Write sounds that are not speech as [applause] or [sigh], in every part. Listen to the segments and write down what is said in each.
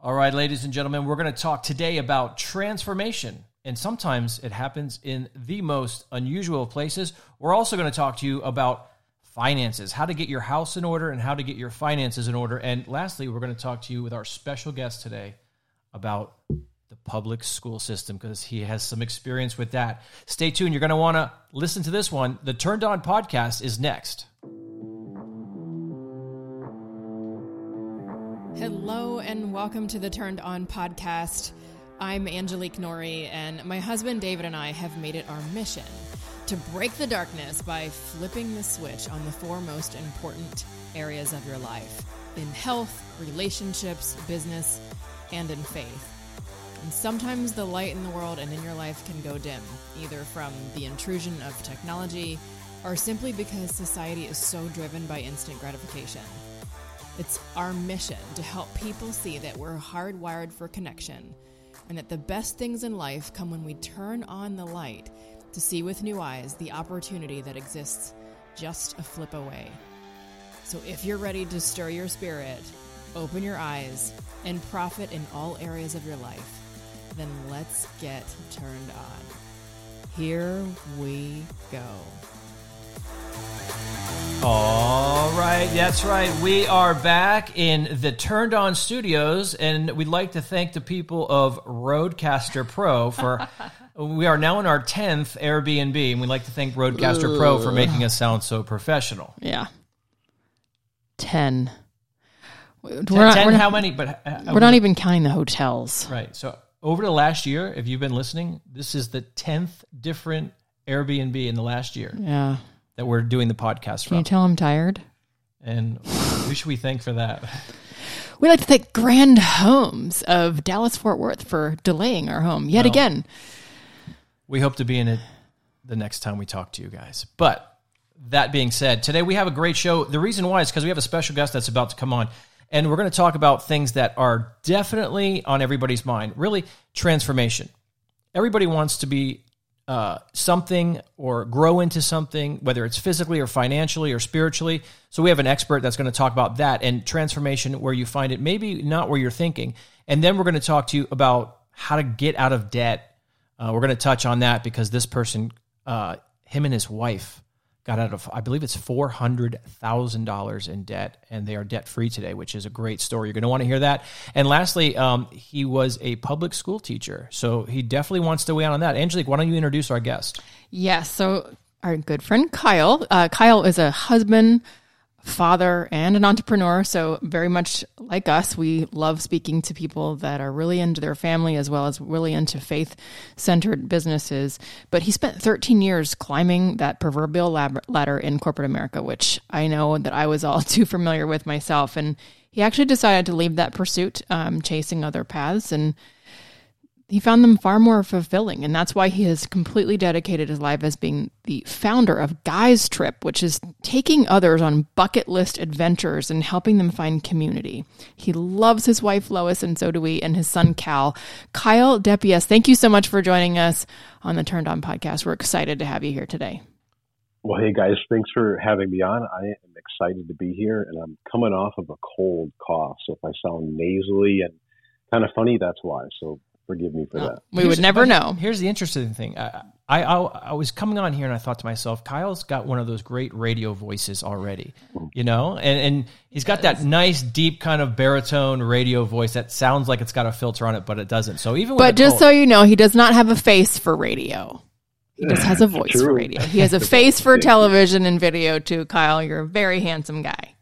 All right, ladies and gentlemen, we're going to talk today about transformation. And sometimes it happens in the most unusual places. We're also going to talk to you about finances, how to get your house in order and how to get your finances in order. And lastly, we're going to talk to you with our special guest today about the public school system because he has some experience with that. Stay tuned. You're going to want to listen to this one. The Turned On podcast is next. Hello and welcome to the Turned On podcast. I'm Angelique Norrie, and my husband David and I have made it our mission to break the darkness by flipping the switch on the four most important areas of your life in health, relationships, business, and in faith. And sometimes the light in the world and in your life can go dim, either from the intrusion of technology or simply because society is so driven by instant gratification. It's our mission to help people see that we're hardwired for connection and that the best things in life come when we turn on the light to see with new eyes the opportunity that exists just a flip away. So if you're ready to stir your spirit, open your eyes, and profit in all areas of your life, then let's get turned on. Here we go. All right, that's right. We are back in the Turned On Studios, and we'd like to thank the people of Rodecaster Pro for. [laughs] we are now in our tenth Airbnb, and we'd like to thank Rodecaster Pro for making us sound so professional. Yeah. 10. We're Ten, not, ten we're not- how many? But uh, we're not even counting the hotels. right. So over the last year, if you've been listening, this is the tenth different Airbnb in the last year Yeah. That we're doing the podcast Can you tell I'm tired? And who should we thank for that? We'd like to thank Grand Homes of Dallas Fort Worth for delaying our home yet again. We hope to be in it the next time we talk to you guys. But that being said, today we have a great show. The reason why is because we have a special guest that's about to come on. And we're going to talk about things that are definitely on everybody's mind really, transformation. Everybody wants to be uh, something or grow into something, whether it's physically or financially or spiritually. So we have an expert that's going to talk about that and transformation where you find it maybe not where you're thinking. And then we're going to talk to you about how to get out of debt. Uh, we're going to touch on that because this person, uh, him and his wife, got out of I believe it's four hundred thousand dollars in debt, and they are debt free today, which is a great story. You're going to want to hear that. And lastly, um, he was a public school teacher, so he definitely wants to weigh in on that. Angelique, why don't you introduce our guest? Yes. So our good friend Kyle. Uh, Kyle is a husband, father, and an entrepreneur. So very much like us, we love speaking to people that are really into their family as well as really into faith-centered businesses. But he spent 13 years climbing that proverbial lab- ladder in corporate America, which I know that I was all [laughs] too familiar with myself. And he actually decided to leave that pursuit, um, chasing other paths and he found them far more fulfilling and that's why he has completely dedicated his life as being the founder of guys trip which is taking others on bucket list adventures and helping them find community he loves his wife lois and so do we and his son cal kyle Depiesse thank you so much for joining us on the turned on podcast we're excited to have you here today Well, hey guys, thanks for having me on. I am excited to be here, and I'm coming off of a cold cough. So if I sound nasally and kind of funny, that's why. So forgive me for that. we would never know. Here's the interesting thing. I, I I I was coming on here and I thought to myself, Kyle's got one of those great radio voices already, mm. you know, and and he's got that nice deep kind of baritone radio voice that sounds like it's got a filter on it, but it doesn't. So even but just cold- so you know he does not have a face for radio. He just has a [laughs] voice for radio. He has a [laughs] face for television and video too kyle. You're a very handsome guy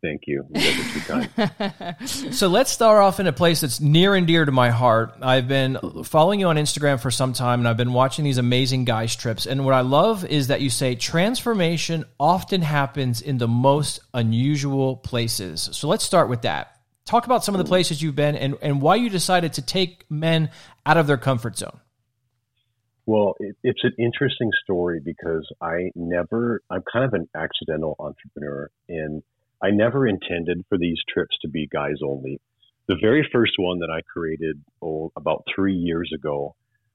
Thank you. You guys are too kind. [laughs] So let's start off in a place that's near and dear to my heart. I've been following you on Instagram for some time and I've been watching these amazing guys trips. And what I love is that you say transformation often happens in the most unusual places. So let's start with that. Talk about some of the places you've been and, and why you decided to take men out of their comfort zone. Well, it, it's an interesting story because I never, I'm kind of an accidental entrepreneur, and I never intended for these trips to be guys only. The very first one that I created oh, about three years ago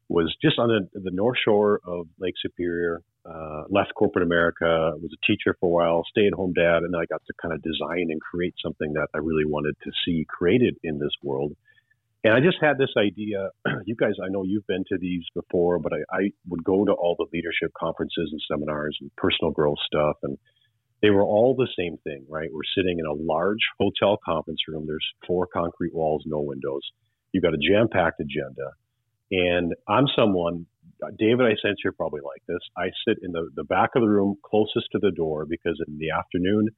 was just on the, the North Shore of Lake Superior. Uh, left corporate America, was a teacher for a while, stay at home dad, and I got to kind of design and create something that I really wanted to see created in this world. And I just had this idea. [clears throat] You guys, I know you've been to these before, but I, I would go to all the leadership conferences and seminars and personal growth stuff. And they were all the same thing, right? We're sitting in a large hotel conference room. There's four concrete walls, no windows. You've got a jam packed agenda. And I'm someone, David, I sense you're probably like this. I sit in the, the back of the room closest to the door because in the afternoon,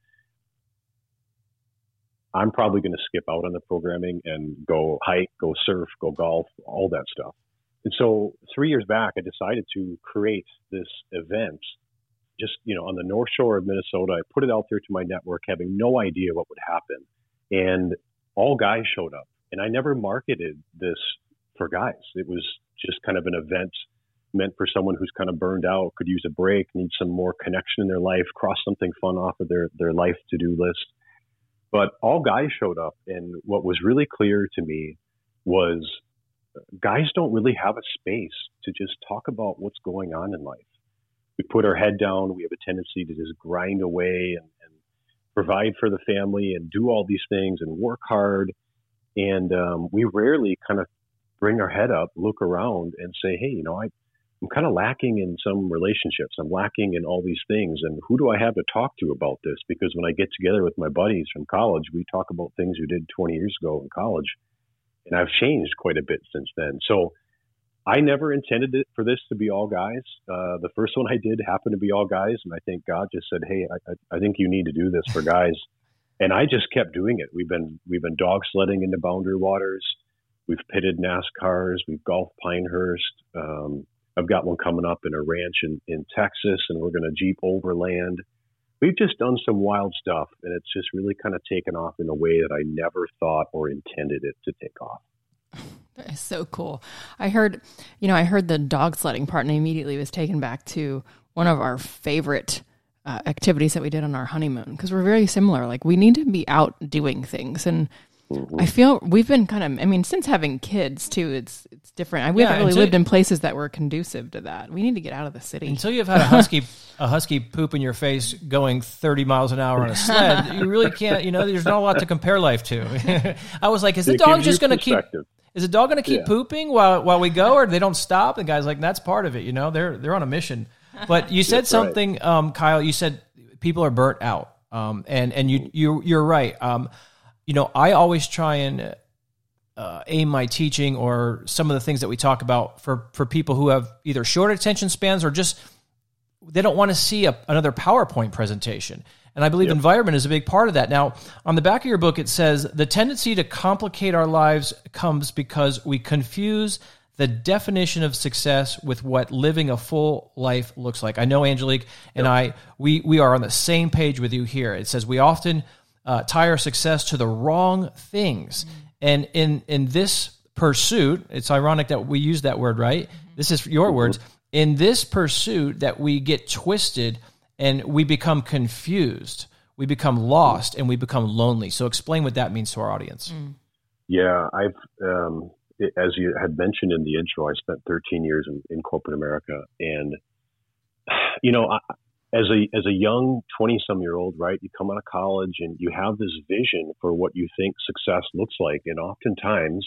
I'm probably going to skip out on the programming and go hike, go surf, go golf, all that stuff. And so three years back, I decided to create this event just, you know, on the North Shore of Minnesota. I put it out there to my network, having no idea what would happen. And all guys showed up. And I never marketed this for guys. It was just kind of an event meant for someone who's kind of burned out, could use a break, needs some more connection in their life, cross something fun off of their, their life to do list. But all guys showed up, and what was really clear to me was guys don't really have a space to just talk about what's going on in life. We put our head down, we have a tendency to just grind away and, and provide for the family and do all these things and work hard. And um, we rarely kind of bring our head up, look around, and say, hey, you know, I, I'm kind of lacking in some relationships. I'm lacking in all these things. And who do I have to talk to about this? Because when I get together with my buddies from college, we talk about things we did 20 years ago in college. And I've changed quite a bit since then. So I never intended it for this to be all guys. Uh, the first one I did happened to be all guys. And I think God just said, Hey, I, I think you need to do this for guys. [laughs] and I just kept doing it. We've been, we've been dog sledding into boundary waters. We've pitted NASCARs. We've golfed Pinehurst. Um, I've got one coming up in a ranch in, in Texas, and we're going to Jeep overland. We've just done some wild stuff, and it's just really kind of taken off in a way that I never thought or intended it to take off. [laughs] That is so cool. I heard, you know, I heard the dog sledding part, and I immediately was taken back to one of our favorite uh, activities that we did on our honeymoon because we're very similar. Like we need to be out doing things, and Mm-hmm. I feel we've been kind of. I mean, since having kids too, it's it's different. We yeah, haven't really lived in places that were conducive to that. We need to get out of the city. Until you've had a husky [laughs] a husky poop in your face going thirty miles an hour on a [laughs] sled, you really can't. You know, there's not a lot to compare life to. I was like, is the dog just going to keep? Is the dog going to keep yeah. pooping while while we go, or they don't stop? The guy's like, that's part of it. You know, they're they're on a mission. But you said something, right. um, Kyle. You said people are burnt out, um, and and you you you're right. Um, you know, I always try and uh, aim my teaching or some of the things that we talk about for for people who have either short attention spans or just they don't want to see a, another PowerPoint presentation. And I believe yep. environment is a big part of that. Now, on the back of your book, it says the tendency to complicate our lives comes because we confuse the definition of success with what living a full life looks like. I know Angelique and yep. I we we are on the same page with you here. It says we often uh, tie our success to the wrong things. Mm-hmm. And in in this pursuit, it's ironic that we use that word, right? Mm-hmm. This is your mm-hmm. words. In this pursuit, that we get twisted and we become confused, we become lost, and we become lonely. So, explain what that means to our audience. Mm. Yeah, I've um, as you had mentioned in the intro, I spent 13 years in, in corporate America, and you know, I, as a as a young 20 some year old right you come out of college and you have this vision for what you think success looks like and oftentimes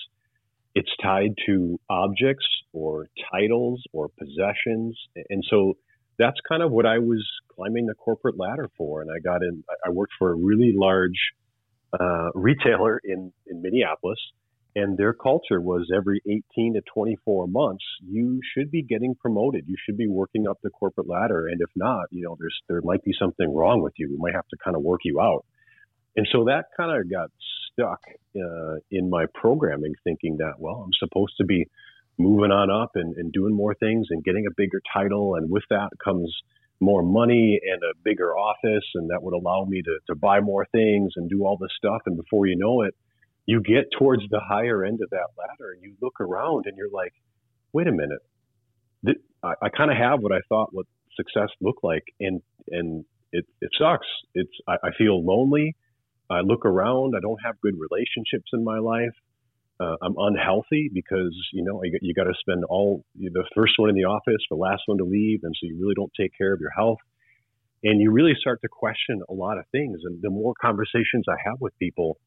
it's tied to objects or titles or possessions and so that's kind of what i was climbing the corporate ladder for. And i got in i worked for a really large uh, retailer in in minneapolis. And their culture was every 18 to 24 months you should be getting promoted. You should be working up the corporate ladder. And if not you know there's there might be something wrong with you. We might have to kind of work you out. And so that kind of got stuck uh, in my programming thinking that well i'm supposed to be moving on up and, and doing more things and getting a bigger title and with that comes more money and a bigger office and that would allow me to, to buy more things and do all this stuff and before you know it you get towards the higher end of that ladder and you look around and you're like, wait a minute, I, I kind of have what I thought what success looked like, and and it it sucks. It's I, I feel lonely. I look around. I don't have good relationships in my life. Uh, I'm unhealthy because you know you, you got to spend all the first one in the office, the last one to leave, and so you really don't take care of your health, and you really start to question a lot of things. And the more conversations I have with people,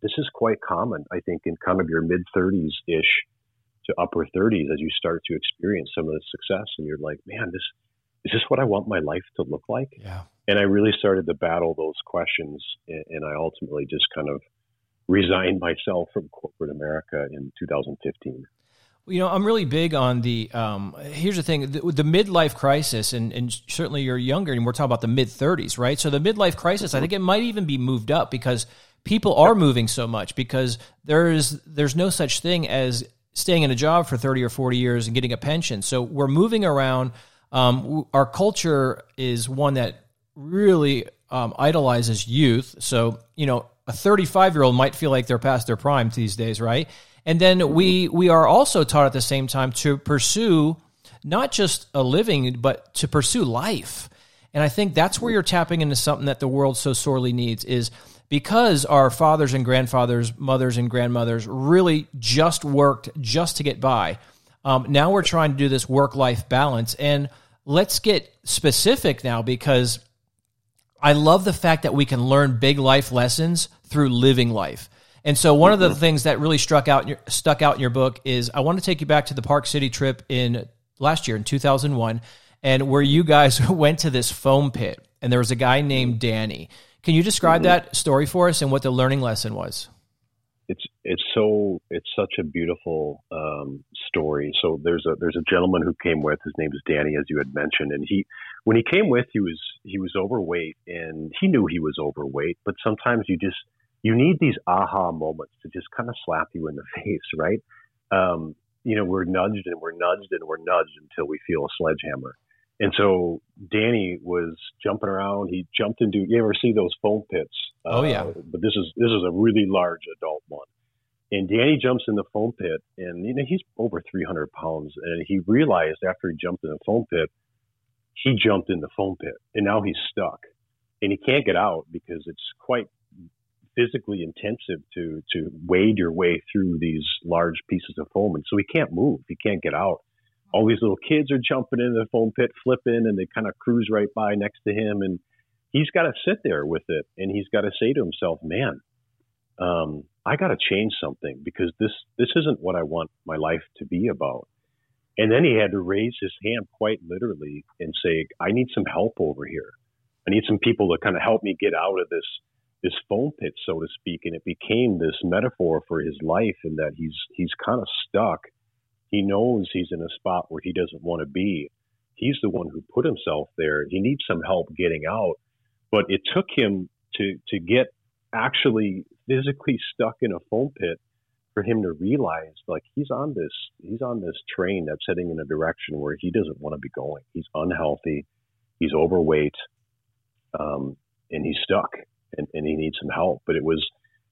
this is quite common, I think, in kind of your mid 30s ish to upper 30s as you start to experience some of the success, and you're like, man, this is this what I want my life to look like? Yeah. And I really started to battle those questions, and, and I ultimately just kind of resigned myself from corporate America in 2015. You know, I'm really big on the. Um, here's the thing: the, the midlife crisis, and, and certainly you're younger, and we're talking about the mid 30s, right? So the midlife crisis, I think it might even be moved up because people are moving so much because there's there's no such thing as staying in a job for 30 or 40 years and getting a pension. So we're moving around. Um, our culture is one that really um, idolizes youth. So you know, a 35 year old might feel like they're past their prime these days, right? And then we we are also taught at the same time to pursue not just a living, but to pursue life. And I think that's where you're tapping into something that the world so sorely needs is because our fathers and grandfathers, mothers and grandmothers really just worked just to get by. Um, now we're trying to do this work life balance. And let's get specific now because I love the fact that we can learn big life lessons through living life. And so one of the mm-hmm. things that really struck out your, stuck out in your book is I want to take you back to the Park City trip in last year in 2001 and where you guys [laughs] went to this foam pit and there was a guy named mm-hmm. Danny. Can you describe mm-hmm. that story for us and what the learning lesson was? It's it's so it's such a beautiful um, story. So there's a there's a gentleman who came with. His name is Danny, as you had mentioned, and he when he came with, he was he was overweight, and he knew he was overweight. But sometimes you just you need these aha moments to just kind of slap you in the [laughs] face, right? Um, you know, we're nudged and we're nudged and we're nudged until we feel a sledgehammer. And so Danny was jumping around. He jumped into. You ever see those foam pits? Oh yeah. Uh, but this is this is a really large adult one. And Danny jumps in the foam pit, and you know he's over 300 pounds, and he realized after he jumped in the foam pit, he jumped in the foam pit, and now he's stuck, and he can't get out because it's quite physically intensive to to wade your way through these large pieces of foam, and so he can't move. He can't get out all these little kids are jumping in the foam pit, flipping, and they kind of cruise right by next to him. And he's got to sit there with it, and he's got to say to himself, "Man, um, I got to change something because this this isn't what I want my life to be about." And then he had to raise his hand quite literally and say, "I need some help over here. I need some people to kind of help me get out of this." this foam pit, so to speak, and it became this metaphor for his life, in that he's he's kind of stuck he knows he's in a spot where he doesn't want to be. He's the one who put himself there. He needs some help getting out. But it took him to to get actually physically stuck in a foam pit for him to realize like he's on this he's on this train that's heading in a direction where he doesn't want to be going. He's unhealthy, he's overweight, um, and he's stuck and, and he needs some help. But it was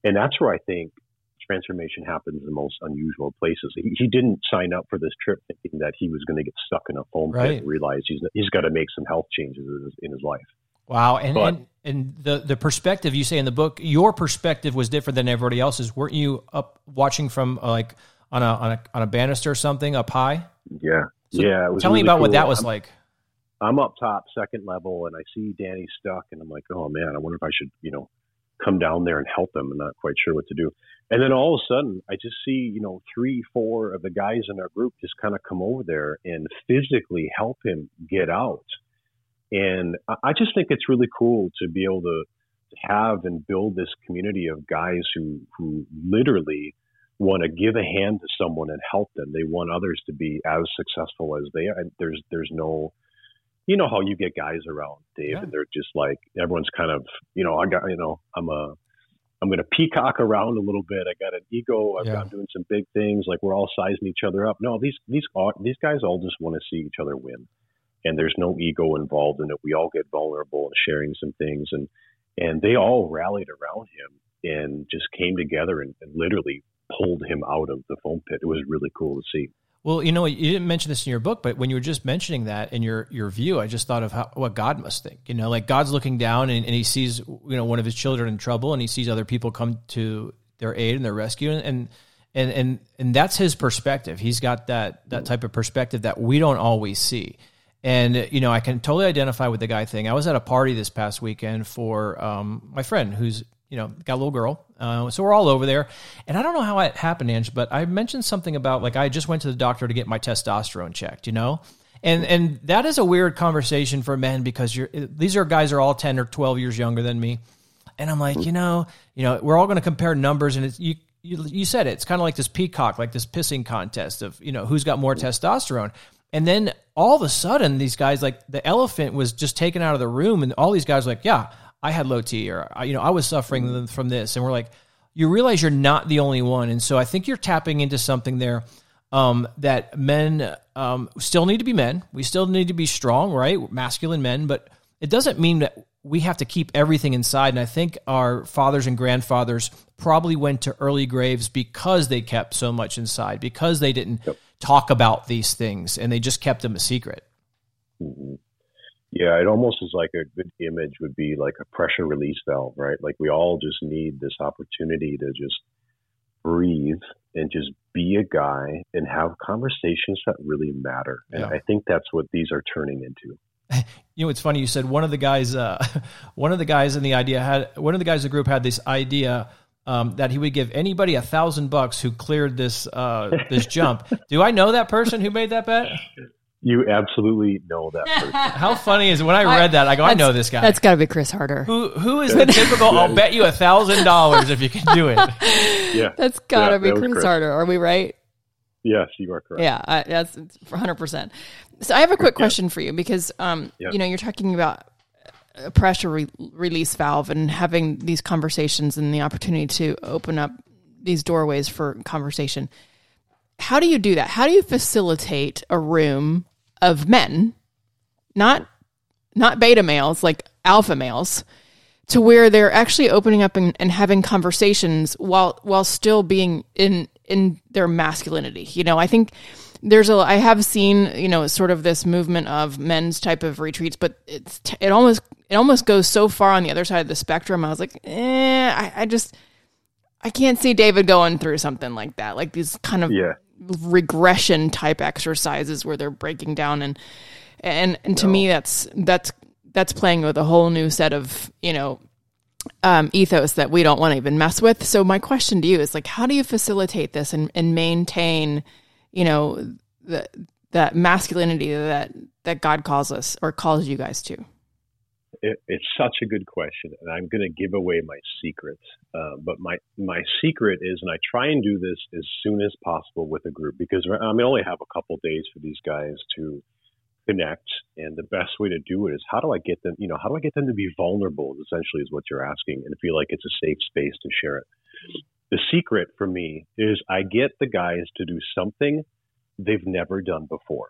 and that's where I think transformation happens in the most unusual places. He, he didn't sign up for this trip thinking that he was going to get stuck in a foam right. pit and realize he's, he's got to make some health changes in his, in his life. Wow. And, but, and, and the, the perspective you say in the book, your perspective was different than everybody else's. Weren't you up watching from uh, like on a, on a, on a banister or something up high? Yeah. So yeah. tell really me about cool. what that was I'm, like. I'm up top, second level, and I see Danny stuck, and I'm like, oh man, I wonder if I should, you know, come down there and help him. I'm not quite sure what to do. And then all of a sudden, I just see, you know, three, four of the guys in our group just kind of come over there and physically help him get out. And I just think it's really cool to be able to have and build this community of guys who, who literally want to give a hand to someone and help them. They want others to be as successful as they are. And there's, there's no, you know how you get guys around, Dave, yeah. and they're just like everyone's kind of, you know, I got, you know, I'm a, I'm going to peacock around a little bit. I got an ego. I've yeah. got doing some big things. Like we're all sizing each other up. No, these these these guys all just want to see each other win, and there's no ego involved in it. We all get vulnerable and sharing some things, and and they all rallied around him and just came together and, and literally pulled him out of the foam pit. It was really cool to see. Well, you know, you didn't mention this in your book, but when you were just mentioning that in your, your view, I just thought of how, what God must think. You know, like God's looking down and, and he sees, you know, one of his children in trouble and he sees other people come to their aid and their rescue. And, and, and, and that's his perspective. He's got that, that type of perspective that we don't always see. And, you know, I can totally identify with the guy thing. I was at a party this past weekend for um, my friend who's you know, got a little girl. Uh, so we're all over there. And I don't know how it happened, Ange, but I mentioned something about like I just went to the doctor to get my testosterone checked, you know? And and that is a weird conversation for men because you're these are guys are all 10 or 12 years younger than me. And I'm like, you know, you know, we're all going to compare numbers and it's you you, you said it. It's kind of like this peacock, like this pissing contest of, you know, who's got more testosterone. And then all of a sudden, these guys, like the elephant was just taken out of the room, and all these guys were like, yeah, I had low T, or you know, I was suffering from this, and we're like, you realize you're not the only one, and so I think you're tapping into something there um, that men um, still need to be men. We still need to be strong, right? Masculine men, but it doesn't mean that we have to keep everything inside. And I think our fathers and grandfathers probably went to early graves because they kept so much inside, because they didn't yep. Talk about these things and they just kept them a secret. Mm-hmm. Yeah, it almost is like a good image would be like a pressure release valve, right? Like we all just need this opportunity to just breathe and just be a guy and have conversations that really matter. And yeah. I think that's what these are turning into. [laughs] You know, it's funny. You said one of the guys, uh, [laughs] one of the guys in the idea had one of the guys in the group had this idea um, that he would give anybody a thousand bucks who cleared this uh, this jump. Do I know that person who made that bet? You absolutely know that [laughs] person. How funny is it? When I read that, I go, I know this guy. That's got to be Chris Harder. Who who is the typical? I'll bet you a thousand dollars if you can do it. [laughs] Yeah, that's got to yeah, be Chris, Chris Harder. Are we right? Yes, you are correct. Yeah, I, that's 100. percent So I have a quick question yeah. for you because um, yeah. you know you're talking about a pressure re- release valve and having these conversations and the opportunity to open up these doorways for conversation. How do you do that? How do you facilitate a room of men, not not beta males like alpha males, to where they're actually opening up and, and having conversations while while still being in in their masculinity. You know, I think there's a I have seen you know sort of this movement of men's type of retreats, but it's it almost it almost goes so far on the other side of the spectrum. I was like, eh, I, I just I can't see David going through something like that, like these kind of yeah. regression type exercises where they're breaking down and and and to no. me that's that's that's playing with a whole new set of you know um, ethos that we don't want to even mess with. So my question to you is like, how do you facilitate this and, and maintain, you know, the, that masculinity that that God calls us or calls you guys to? It, it's such a good question, and I'm going to give away my secret. Uh, but my my secret is, and I try and do this as soon as possible with a group because I mean, only have a couple days for these guys to connect and the best way to do it is how do i get them you know how do i get them to be vulnerable essentially is what you're asking and feel like it's a safe space to share it the secret for me is i get the guys to do something they've never done before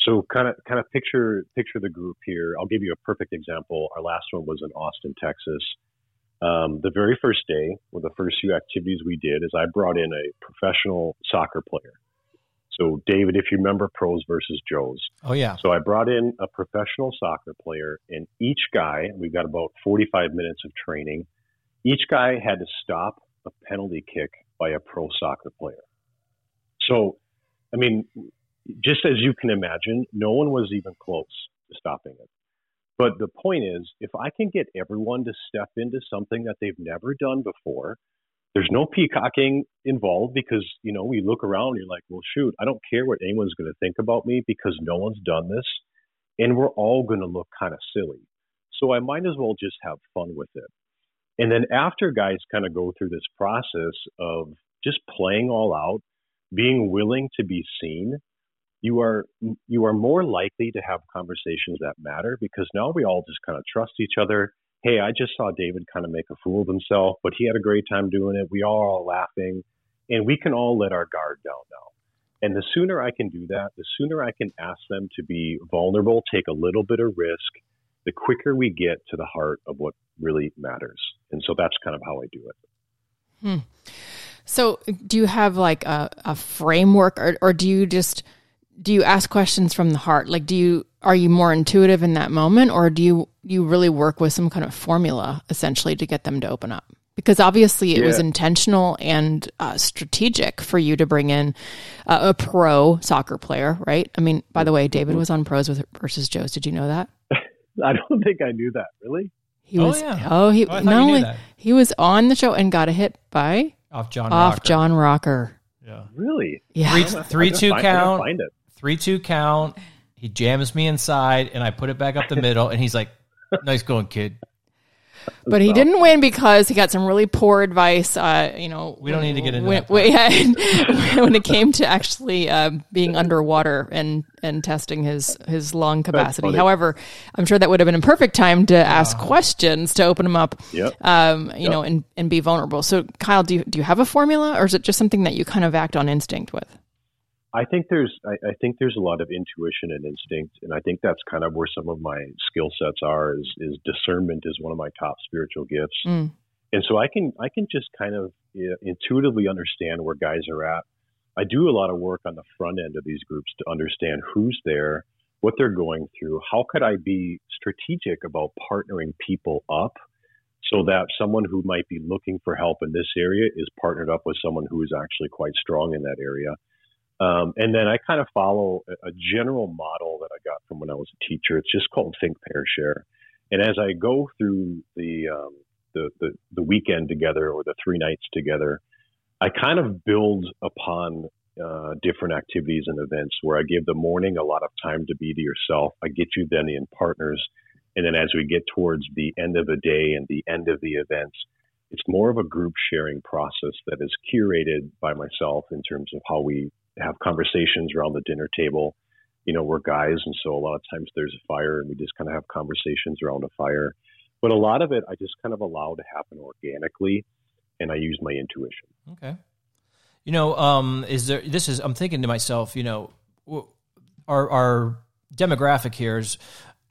so kind of kind of picture picture the group here i'll give you a perfect example our last one was in austin texas um, the very first day, one of the first few activities we did is I brought in a professional soccer player. So, David, if you remember pros versus Joes. Oh, yeah. So, I brought in a professional soccer player, and each guy, we've got about 45 minutes of training, each guy had to stop a penalty kick by a pro soccer player. So, I mean, just as you can imagine, no one was even close to stopping it. But the point is, if I can get everyone to step into something that they've never done before, there's no peacocking involved because you know we look around you're like well shoot i don't care what anyone's going to think about me because no one's done this and we're all going to look kind of silly so i might as well just have fun with it and then after guys kind of go through this process of just playing all out being willing to be seen you are you are more likely to have conversations that matter because now we all just kind of trust each other hey, I just saw David kind of make a fool of himself, but he had a great time doing it. We are all laughing, and we can all let our guard down now. And the sooner I can do that, the sooner I can ask them to be vulnerable, take a little bit of risk, the quicker we get to the heart of what really matters. And so that's kind of how I do it. Hmm. So, do you have like a, a framework, or, or do you just do you ask questions from the heart? Like, do you are you more intuitive in that moment, or do you you really work with some kind of formula essentially to get them to open up? Because obviously, it yeah. was intentional and uh, strategic for you to bring in uh, a pro soccer player, right? I mean, by the way, David was on pros with versus Joe's. Did you know that? [laughs] [laughs] I don't think I knew that. Really? He Oh, was yeah. oh he Oh, I not only that. he was on the show and got a hit by off John off Rocker. John Rocker. Yeah. Really? Yeah. Three, gonna- three two find- count. Find it. Three two count. He jams me inside, and I put it back up the middle, and he's like, "Nice going, kid." But he didn't win because he got some really poor advice. Uh, you know, We don't need to get into when, [laughs] when, when it came to actually uh, being underwater and and testing his his lung capacity. However, I'm sure that would have been a perfect time to ask questions to open him up. Yep. Um, you know, and and be vulnerable. So, Kyle, do you do you have a formula, or is it just something that you kind of act on instinct with? I think there's I, I think there's a lot of intuition and instinct, and I think that's kind of where some of my skill sets are. Is is discernment is one of my top spiritual gifts, Mm. and so I can I can just kind of intuitively understand where guys are at. I do a lot of work on the front end of these groups to understand who's there, what they're going through, how could I be strategic about partnering people up so that someone who might be looking for help in this area is partnered up with someone who is actually quite strong in that area. Um, and then I kind of follow a, general model that I got from when I was a teacher. It's just called Think, Pair, Share. And as I go through the, um, the, the, the weekend together or the three nights together, I kind of build upon uh, different activities and events where I give the morning a lot of time to be to yourself. I get you then in partners. And then as we get towards the end of the day and the end of the events, it's more of a group sharing process that is curated by myself in terms of how we have conversations around the dinner table. You know, we're guys, and so a lot of times there's a fire, and we just kind of have conversations around a fire. But a lot of it, I just kind of allow to happen organically, and I use my intuition. Okay. You know, um, is there? This is. I'm thinking to myself. You know, our our demographic here is,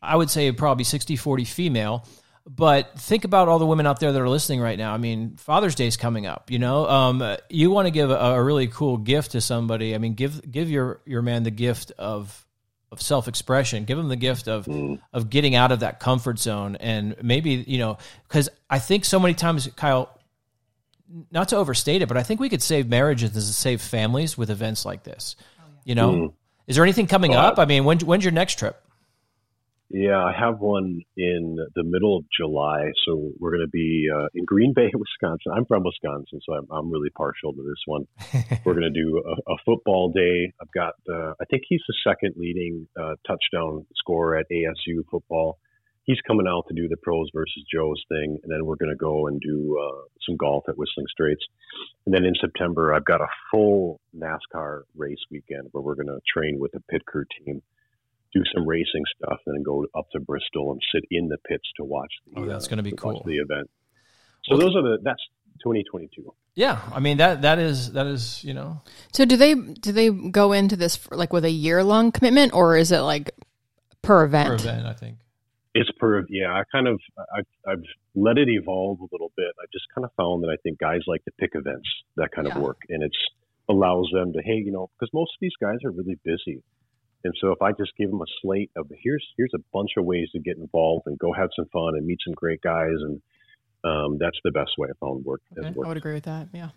I would say, probably 60-40 female. But think about all the women out there that are listening right now. I mean, Father's Day is coming up. You know, um, you want to give a, a really cool gift to somebody. I mean, give give your your man the gift of of self expression. Give him the gift of of getting out of that comfort zone, and maybe you know, because I think so many times, Kyle, not to overstate it, but I think we could save marriages and save families with events like this. You know, is there anything coming Oh, up? I mean, when, when's your next trip? Yeah, I have one in the middle of July. So we're going to be uh, in Green Bay, [laughs] Wisconsin. I'm from Wisconsin, so I'm, I'm really partial to this one. [laughs] we're going to do a, a football day. I've got, uh, I think he's the second leading uh, touchdown scorer at ASU football. He's coming out to do the pros versus Joe's thing, and then we're going to go and do uh, some golf at Whistling Straits. And then in September, I've got a full NASCAR race weekend where we're going to train with the pit crew team do some racing stuff, and then go up to Bristol and sit in the pits to watch. The, Oh, that's uh, gonna be cool. The event. So those are the that's 2022. Yeah, I mean that that is that is you know So, do they do they go into this for, like with a year long commitment, or is it like per event? per event. I think. It's per yeah. I kind of I, I've let it evolve a little bit. I just kind of found that I think guys like to pick events that kind Yeah. of work, and it's allows them to hey you know because most of these guys are really busy, and so if I just give them a slate of here's here's a bunch of ways to get involved and go have some fun and meet some great guys, and um, that's the best way I found work has I would agree with that. Yeah.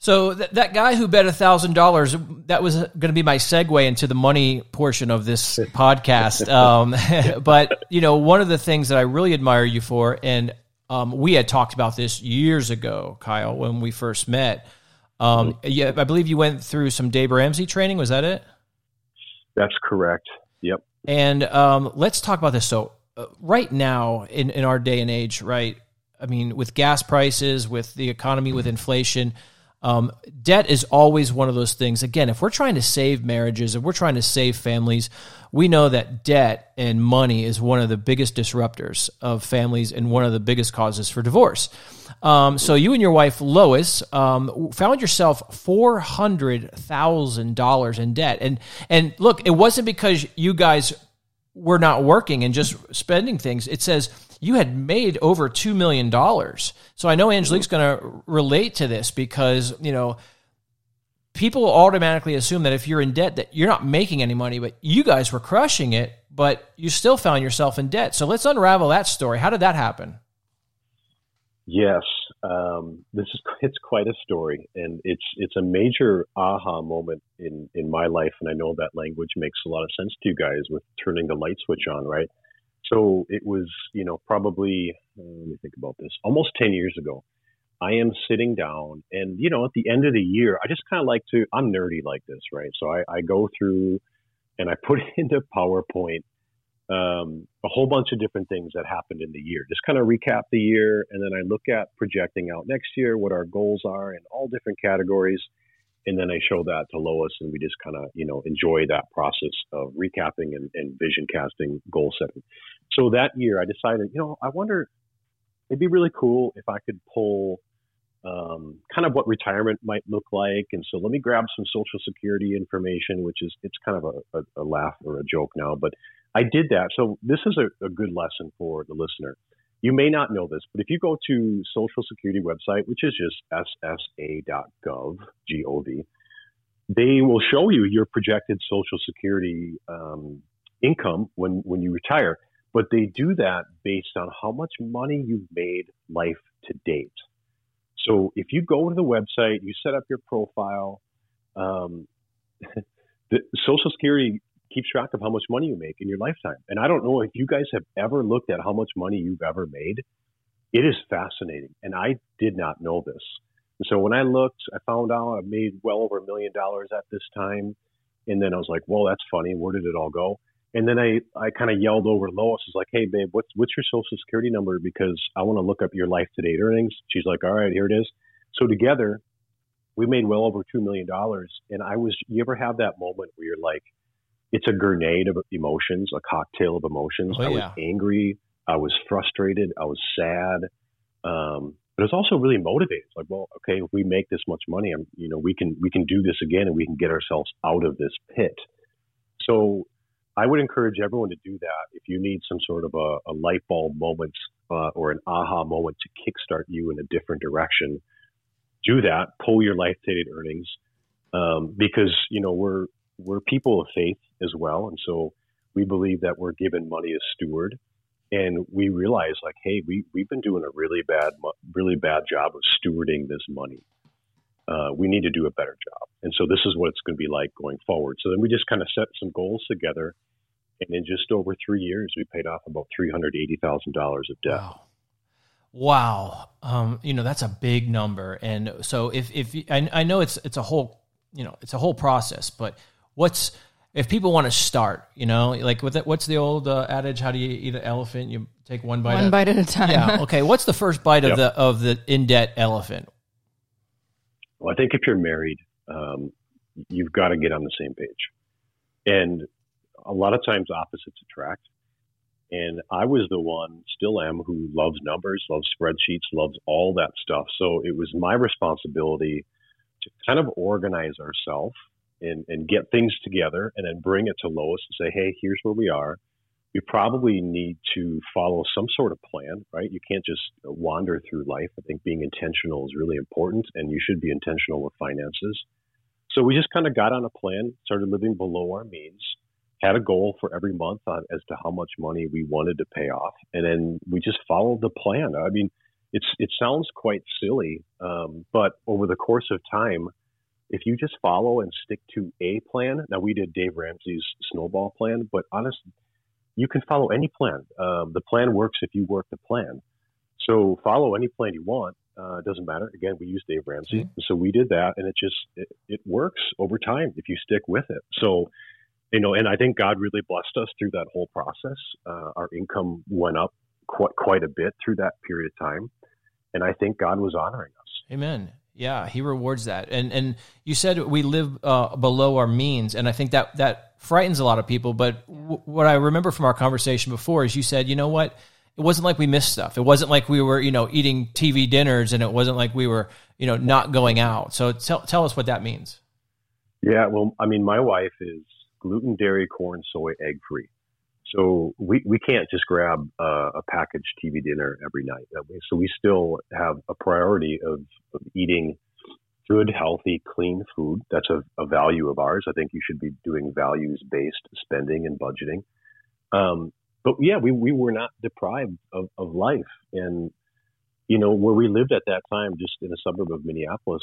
So th- that guy who bet a thousand dollars, that was going to be my segue into the money portion of this [laughs] podcast. Um, [laughs] but you know, one of the things that I really admire you for, and um, we had talked about this years ago, Kyle, when we first met. Um, yeah, I believe you went through some Dave Ramsey training. Was that it? That's correct. Yep. And um, let's talk about this. So, uh, right now, in, in our day and age, right? I mean, with gas prices, with the economy, with inflation, um, debt is always one of those things. Again, if we're trying to save marriages, if we're trying to save families, we know that debt and money is one of the biggest disruptors of families and one of the biggest causes for divorce. Um, so you and your wife Lois um, found yourself four hundred thousand dollars in debt, and and look, it wasn't because you guys were not working and just spending things. It says you had made over two million dollars. So I know Angelique's going to relate to this because you know people automatically assume that if you're in debt that you're not making any money, but you guys were crushing it, but you still found yourself in debt. So let's unravel that story. How did that happen? Yes, um, this is [laughs] it's quite a story, and it's it's a major aha moment in in my life, and I know that language makes a lot of sense to you guys with turning the light switch on, right? So it was, you know, probably, uh, let me think about this, almost 10 years ago. I am sitting down and, you know, at the end of the year, I just kind of like to, I'm nerdy like this, right? So I, I go through and I put it [laughs] into PowerPoint um, a whole bunch of different things that happened in the year. Just kind of recap the year, and then I look at projecting out next year, what our goals are in all different categories, and then I show that to Lois, and we just kind of you know enjoy that process of recapping and, and vision casting, goal setting. So that year, I decided, you know, I wonder, it'd be really cool if I could pull um, kind of what retirement might look like. And so let me grab some social security information, which is, it's kind of a, a, a laugh or a joke now, but I did that. So this is a, a good lesson for the listener. You may not know this, but if you go to Social Security website, which is just ssa.gov, G-O-V, they will show you your projected Social Security um, income when, when you retire. But they do that based on how much money you've made life to date. So if you go to the website, you set up your profile, um, [laughs] the Social Security keeps track of how much money you make in your lifetime. And I don't know if you guys have ever looked at how much money you've ever made. It is fascinating. And I did not know this. And so when I looked, I found out I made well over a million dollars at this time. And then I was like, well, that's funny. Where did it all go? And then I, I kind of yelled over Lois, was like, hey, babe, what's, what's your social security number? Because I want to look up your life to date earnings. She's like, all right, here it is. So together, we made well over $2 million. And I was, you ever have that moment where you're like, it's a grenade of emotions, a cocktail of emotions. Oh, I was angry. I was frustrated. I was sad. Um, but it's also really motivated. It's like, well, okay, if we make this much money, I'm, you know, we can we can do this again, and we can get ourselves out of this pit. So, I would encourage everyone to do that. If you need some sort of a, a light bulb moment uh, or an aha moment to kickstart you in a different direction, do that. Pull your life dated earnings um, because you know we're we're people of faith as well. And so we believe that we're given money as steward. And we realize like, hey, we, we've been doing a really bad, really bad job of stewarding this money. Uh, we need to do a better job. And so this is what it's going to be like going forward. So then we just kind of set some goals together. And in just over three years, we paid off about $380,000 of debt. Wow. Wow. Um, you know, that's a big number. And so if, if I, I know it's, it's a whole, you know, it's a whole process, but what's if people want to start, you know, like with what's the old uh, adage? How do you eat an elephant? You take one bite. One at, bite at a time. Yeah. Okay. What's the first bite Yep. of the of the in debt elephant? Well, I think if you're married, um, you've got to get on the same page. And a lot of times opposites attract. And I was the one, still am, who loves numbers, loves spreadsheets, loves all that stuff. So it was my responsibility to kind of organize ourselves and, and get things together and then bring it to Lois and say, hey, here's where we are. We probably need to follow some sort of plan, right? You can't just wander through life. I think being intentional is really important, and you should be intentional with finances. So we just kind of got on a plan, started living below our means, had a goal for every month on, as to how much money we wanted to pay off, and then we just followed the plan. I mean, it's it sounds quite silly, um, but over the course of time, if you just follow and stick to a plan, now we did Dave Ramsey's snowball plan, but honestly, you can follow any plan. Um, the plan works if you work the plan. So follow any plan you want. Uh, doesn't matter. Again, we use Dave Ramsey, Mhm. so we did that, and it just it, it works over time if you stick with it. So you know, and I think God really blessed us through that whole process. Uh, our income went up quite quite a bit through that period of time, and I think God was honoring us. Amen. Yeah, he rewards that. And and you said we live uh, below our means, and I think that that frightens a lot of people. But w- what I remember from our conversation before is you said, you know what? It wasn't like we missed stuff. It wasn't like we were, you know, eating TV dinners, and it wasn't like we were, you know, not going out. So tell tell us what that means. Yeah, well, I mean, my wife is gluten, dairy, corn, soy, egg free. So we, we can't just grab uh, a packaged TV dinner every night. Uh, So we still have a priority of, of eating good, healthy, clean food. That's a, a value of ours. I think you should be doing values based spending and budgeting. Um, but yeah, we, we were not deprived of, of life. And, you know, where we lived at that time, just in a suburb of Minneapolis,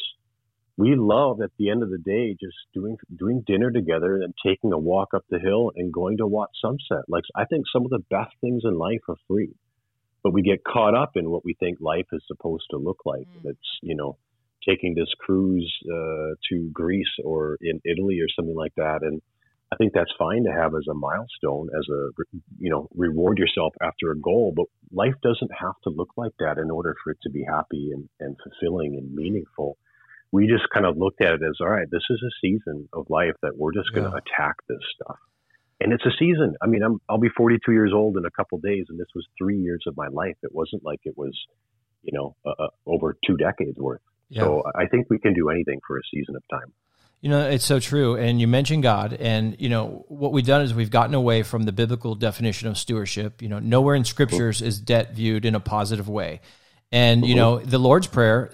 we love at the end of the day just doing doing dinner together and taking a walk up the hill and going to watch sunset. Like I think some of the best things in life are free, but we get caught up in what we think life is supposed to look like. Mm. It's you know taking this cruise uh, to Greece or in Italy or something like that, and I think that's fine to have as a milestone, as a you know reward yourself after a goal. But life doesn't have to look like that in order for it to be happy and, and fulfilling and meaningful we just kind of looked at it as all right, this is a season of life that we're just going to yeah. attack this stuff. And it's a season. I mean, I'm, I'll be 42 years old in a couple days, and this was three years of my life. It wasn't like it was, you know, uh, uh, over two decades worth. Yeah. So I think we can do anything for a season of time. You know, it's so true. And you mentioned God, and you know what we've done is we've gotten away from the biblical definition of stewardship. You know, nowhere in scriptures is debt viewed in a positive way. And you know, the Lord's prayer,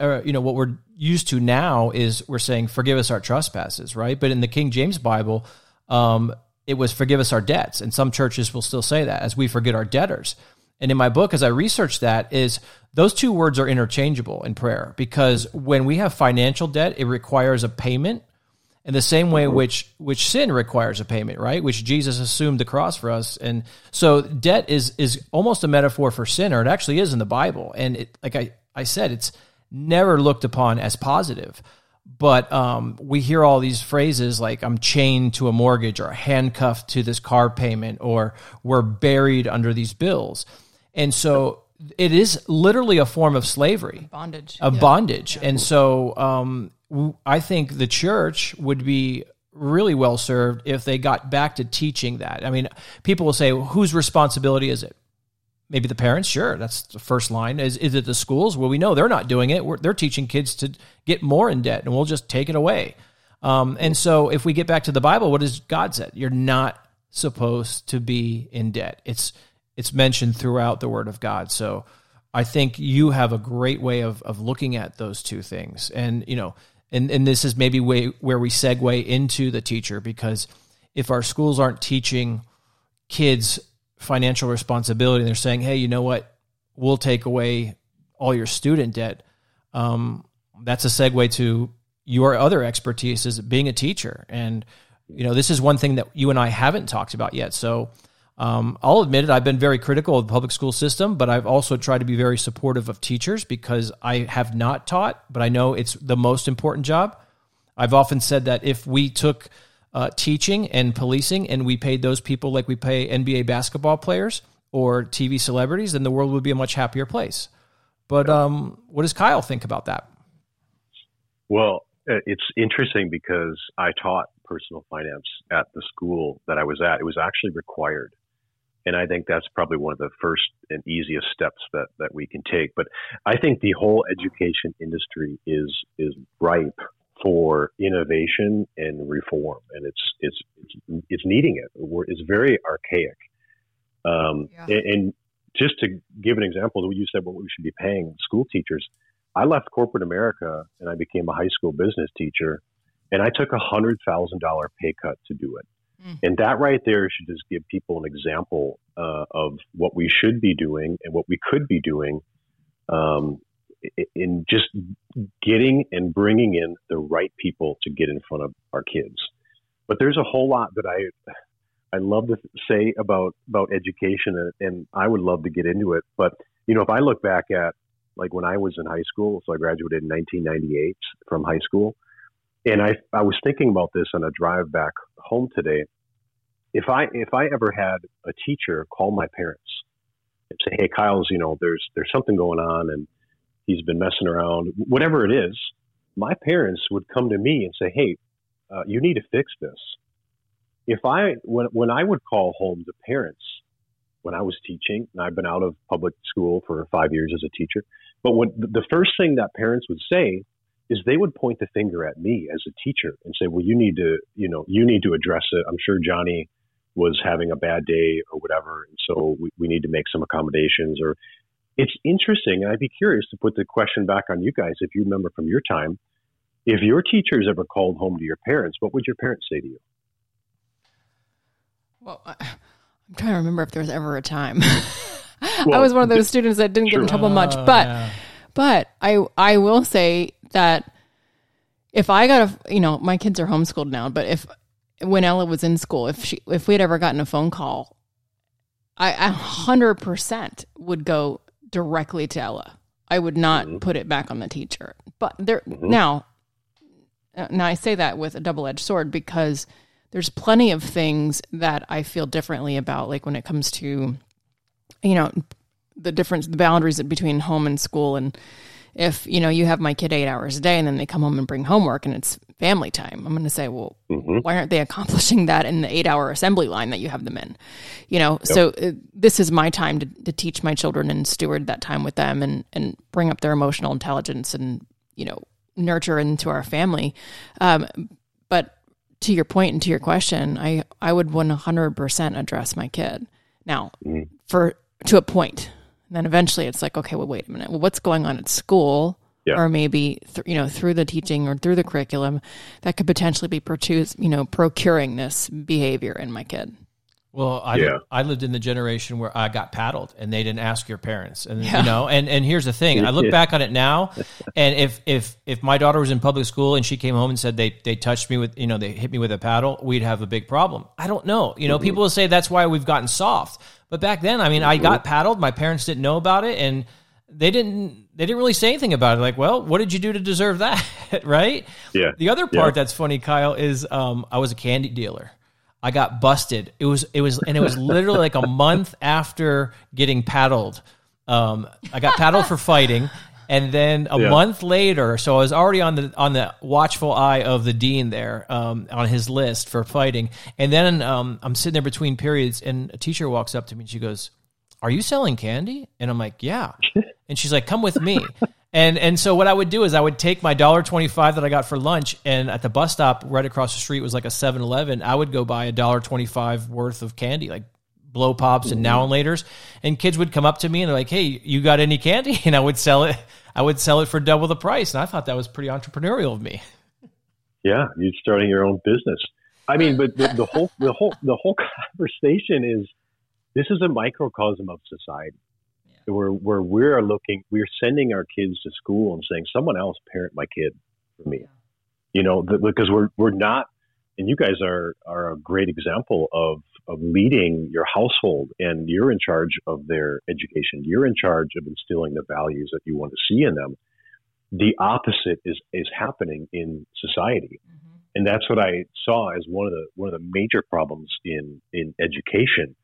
uh, you know, what we're used to now is we're saying, "Forgive us our trespasses," right? But in the King James Bible, um, it was "Forgive us our debts," and some churches will still say that as we forget our debtors. And in my book, as I researched that, is those two words are interchangeable in prayer because when we have financial debt, it requires a payment in the same way which which sin requires a payment right? Which jesus assumed the cross for us. And so debt is is almost a metaphor for sin or it actually is in the bible. And it like i i said it's never looked upon as positive. But um, we hear all these phrases like i'm chained to a mortgage or handcuffed to this car payment or we're buried under these bills. And so it is literally a form of slavery. Bondage. Of yeah. bondage. Yeah. and so um, I think the church would be really well served if they got back to teaching that. I mean, people will say, whose responsibility is it? Maybe the parents, sure. That's the first line. Is, is it the schools? Well, we know they're not doing it. We're, they're teaching kids to get more in debt, and we'll just take it away. Um, and so, if we get back to the Bible, what does God say? You're not supposed to be in debt. It's it's mentioned throughout the Word of God. So, I think you have a great way of of looking at those two things. And you know, and and this is maybe way, where we segue into the teacher because if our schools aren't teaching kids financial responsibility, they're saying, hey, you know what, we'll take away all your student debt. Um, that's a segue to your other expertise is being a teacher, and you know this is one thing that you and I haven't talked about yet. So um, I'll admit it, I've been very critical of the public school system, but I've also tried to be very supportive of teachers because I have not taught, but I know it's the most important job. I've often said that if we took uh, teaching and policing and we paid those people like we pay NBA basketball players or TV celebrities, then the world would be a much happier place. But um, what does Kyle think about that? Well, uh, it's interesting because I taught personal finance at the school that I was at. It was actually required and I think that's probably one of the first and easiest steps that, that we can take. But I think the whole education industry is is ripe for innovation and reform, and it's it's it's, it's needing it. it's very archaic. Um, yeah. and, and, just to give an example, you said what we should be paying school teachers. I left corporate America and I became a high school business teacher, and I took a hundred thousand dollar pay cut to do it. Mm. And that right there should just give people an example uh, of what we should be doing and what we could be doing um, in just getting and bringing in the right people to get in front of our kids. But there's a whole lot that I I love to say about about education, and, and I would love to get into it. But you know, if I look back at like when I was in high school, so I graduated in 1998 from high school and I I was thinking about this on a drive back home today. If I if I ever had a teacher call my parents and say, "Hey, Kyle's, you know, there's there's something going on, and he's been messing around, whatever it is," my parents would come to me and say, "Hey, uh, you need to fix this." If I when when I would call home to parents when I was teaching, and I've been out of public school for five years as a teacher, but when the first thing that parents would say is they would point the finger at me as a teacher and say, well, you need to, you know, you need to address it. I'm sure Johnny was having a bad day or whatever. And so we, we need to make some accommodations or it's interesting. And I'd be curious to put the question back on you guys. If you remember from your time, if your teachers ever called home to your parents, what would your parents say to you? Well, I'm trying to remember if there was ever a time. [laughs] well, I was one of those students that didn't sure. get in trouble much, but, uh, yeah. but I, I will say that if I got a, you know, my kids are homeschooled now, but if when Ella was in school, if she, if we had ever gotten a phone call, I a hundred percent would go directly to Ella. I would not Mhm. put it back on the teacher. But there Mhm. now, now I say that with a double edged sword because there's plenty of things that I feel differently about, like when it comes to, you know, the difference, the boundaries between home and school, and if you know you have my kid eight hours a day and then they come home and bring homework and it's family time, I'm going to say, well, hmm why aren't they accomplishing that in the eight hour assembly line that you have them in? You know so uh, this is my time to, to teach my children and steward that time with them and and bring up their emotional intelligence and you know nurture into our family. Um, but to your point and to your question i i would 100% address my kid. Now Mhm. for to a point and then eventually it's like okay well wait a minute well what's going on at school Yeah. or maybe th- you know through the teaching or through the curriculum that could potentially be protu- you know procuring this behavior in my kid Well, I Yeah. I lived in the generation where I got paddled and they didn't ask your parents, and Yeah. you know, and and here's the thing. I look back on it now, and if if if my daughter was in public school and she came home and said they they touched me with you know they hit me with a paddle, we'd have a big problem. I don't know. You know, Mm-hmm. people will say that's why we've gotten soft, but back then, I mean, I got paddled. My parents didn't know about it, and they didn't they didn't really say anything about it. Like, well, what did you do to deserve that, [laughs] right? Yeah. The other part Yeah. that's funny, Kyle, is um, I was a candy dealer. I got busted. It was it was and it was literally like a [laughs] month after getting paddled. Um, I got paddled for fighting, and then a Yeah. month later, so I was already on the on the watchful eye of the dean there um, on his list for fighting. And then um, I'm sitting there between periods, and a teacher walks up to me and she goes, "Are you selling candy?" And I'm like, "Yeah." [laughs] And she's like, "Come with me." And and so what I would do is I would take my dollar twenty five that I got for lunch, and at the bus stop right across the street was like a 7-Eleven. I would go buy a dollar twenty five worth of candy, like blow pops and mm-hmm. now and later's. And kids would come up to me and they're like, "Hey, you got any candy?" [laughs] And I would sell it. I would sell it for double the price, and I thought that was pretty entrepreneurial of me. [laughs] Yeah, you're starting your own business. I mean, but the, the whole the whole the whole [laughs] conversation is this is a microcosm of society. Yeah. Where where we're looking, we're sending our kids to school and saying, "Someone else parent my kid for me." You know, the, because we're we're not, and you guys are are a great example of of leading your household, and you're in charge of their education. You're in charge of instilling the values that you want to see in them. The opposite is is happening in society mm-hmm. and that's what I saw as one of the one of the major problems in in education.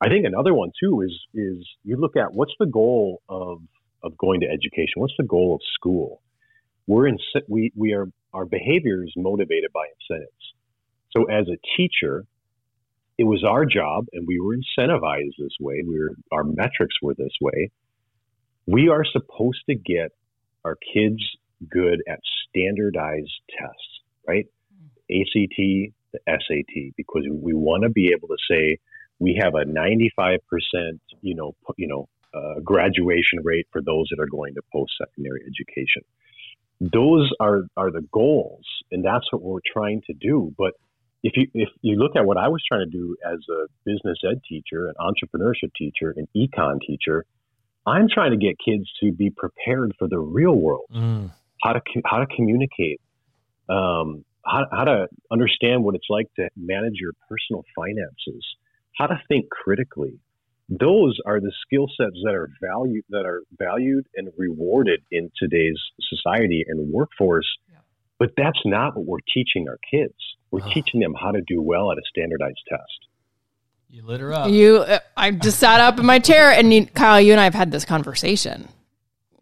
I think another one too is is you look at what's the goal of of going to education? What's the goal of school? We're in we we are our behavior is motivated by incentives. So as a teacher, it was our job, and we were incentivized this way. We were our metrics were this way. We are supposed to get our kids good at standardized tests, right? ACT, the SAT, because we want to be able to say we have a 95%, you know, you know, uh, graduation rate for those that are going to post-secondary education. Those are are the goals, and that's what we're trying to do. But if you if you look at what I was trying to do as a business ed teacher, an entrepreneurship teacher, an econ teacher, I'm trying to get kids to be prepared for the real world how to how to communicate, um, how how to understand what it's like to manage your personal finances, how to think critically. Those are the skill sets that are valued that are valued and rewarded in today's society and workforce. But that's not what we're teaching our kids. We're Oh. teaching them how to do well at a standardized test. You lit her up. you uh, i just sat up in my chair and you, kyle you and i have had this conversation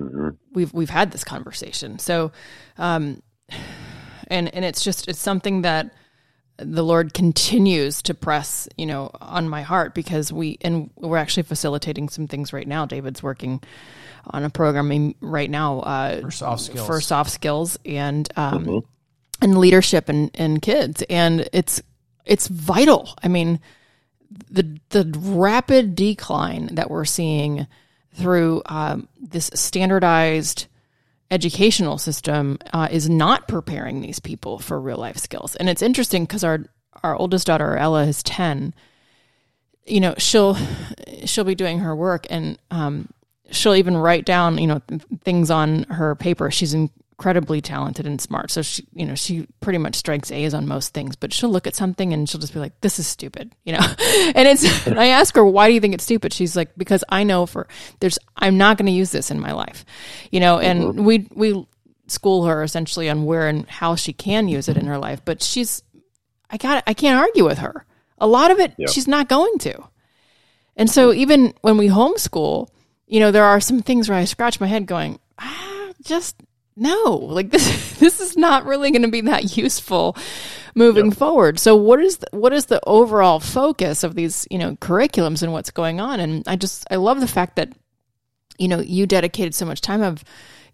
Mhm. we've we've had this conversation. So, um, and and it's just it's something that the Lord continues to press, you know, on my heart because we and we're actually facilitating some things right now. David's working on a program right now uh, For soft skills. for soft skills and um, Mhm. And leadership and and kids, and it's it's vital. I mean, the the rapid decline that we're seeing through um, this standardized educational system uh, is not preparing these people for real life skills. And it's interesting because our our oldest daughter Ella is ten. You know, she'll she'll be doing her work and um, she'll even write down you know th- things on her paper. She's incredibly talented and smart. So she, you know, she pretty much strikes A's on most things, but she'll look at something and she'll just be like, this is stupid, you know? [laughs] and it's, and I ask her, why do you think it's stupid? She's like, because I know for there's, I'm not going to use this in my life, you know, and mm-hmm. we, we school her essentially on where and how she can use it in her life, but she's, I got, I can't argue with her. A lot of it, she's not going to. And so even when we homeschool, you know, there are some things where I scratch my head going, ah, just no, like this, [laughs] this is not really going to be that useful moving yep. forward. So what is the, what is the overall focus of these, you know, curriculums and what's going on? And I just, I love the fact that, you know, you dedicated so much time of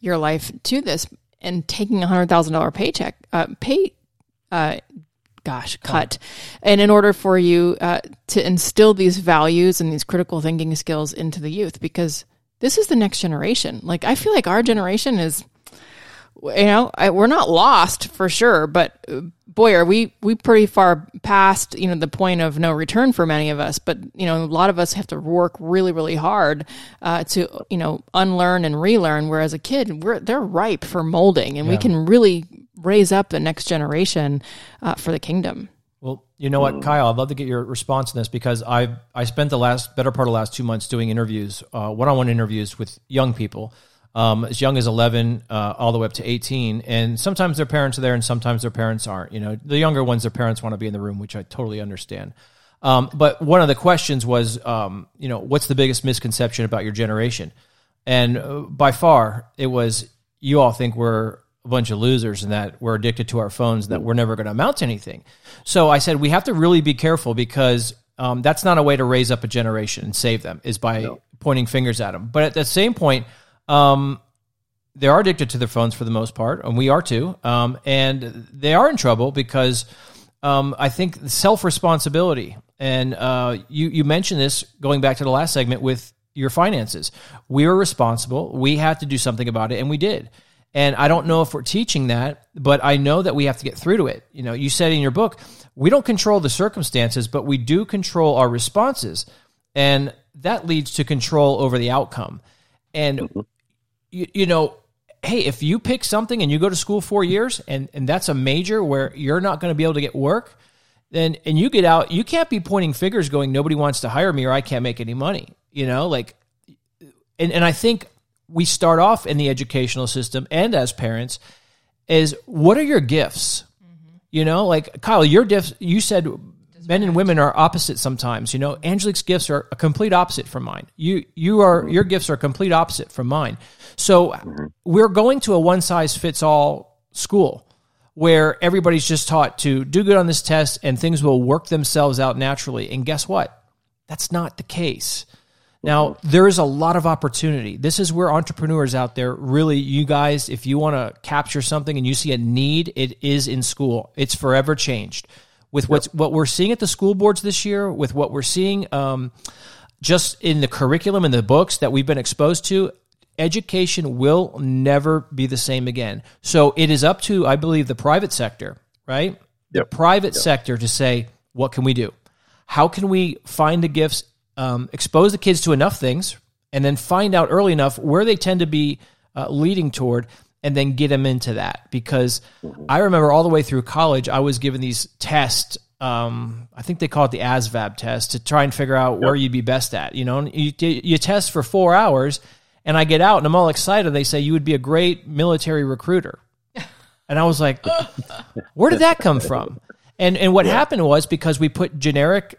your life to this and taking a hundred thousand dollar paycheck, uh, pay, uh, gosh, cut. And in order for you uh, to instill these values and these critical thinking skills into the youth, because this is the next generation. Like, I feel like our generation is, you know, I, we're not lost for sure, but uh, boy, are we we pretty far past you know the point of no return for many of us. But you know, a lot of us have to work really, really hard uh, to you know unlearn and relearn. Whereas a kid, we're they're ripe for molding, and yeah. we can really raise up the next generation uh, for the kingdom. Well, you know what, Kyle, I'd love to get your response on this because I I spent the last better part of the last two months doing interviews, one on one interviews with young people, um, as young as eleven, uh, all the way up to eighteen, and sometimes their parents are there, and sometimes their parents aren't. You know, the younger ones, their parents want to be in the room, which I totally understand. Um, but one of the questions was, um, you know, what's the biggest misconception about your generation? And uh, by far, it was you all think we're a bunch of losers and that we're addicted to our phones, that we're never going to amount to anything. So I said, we have to really be careful because um, that's not a way to raise up a generation and save them, is by no. pointing fingers at them. But at the same point, um, they are addicted to their phones for the most part, and we are too. Um, and they are in trouble because um, I think self responsibility, and uh, you, you mentioned this going back to the last segment with your finances. We were responsible. We had to do something about it, and we did. And I don't know if we're teaching that, but I know that we have to get through to it. You know, you said in your book, we don't control the circumstances, but we do control our responses. And that leads to control over the outcome. And, mm-hmm. You, you know, hey, if you pick something and you go to school four years and, and that's a major where you're not going to be able to get work, then and you get out, you can't be pointing fingers going, nobody wants to hire me or I can't make any money. You know, like and, and I think we start off in the educational system and as parents is what are your gifts? Mm-hmm. You know, like Kyle, your gifts, you said men and women are opposite sometimes. You know, Angelique's gifts are a complete opposite from mine. You you are your gifts are a complete opposite from mine. So mm-hmm. we're going to a one size fits all school where everybody's just taught to do good on this test and things will work themselves out naturally. And guess what? That's not the case. Now, there is a lot of opportunity. This is where entrepreneurs out there really, you guys, if you want to capture something and you see a need, it is in school. It's forever changed. With what's, what we're seeing at the school boards this year, with what we're seeing um, just in the curriculum and the books that we've been exposed to, education will never be the same again. So it is up to, I believe, the private sector, right? Yep. The private yep. sector to say, what can we do? How can we find the gifts um, expose the kids to enough things and then find out early enough where they tend to be uh, leading toward and then get them into that. Because i remember all the way through college i was given these tests um, i think they call it the ASVAB test to try and figure out where you'd be best at you know? You, you test for four hours and i get out and i'm all excited. They say you would be a great military recruiter. [laughs] And i was like where did that come from? And and what yeah. happened was because we put generic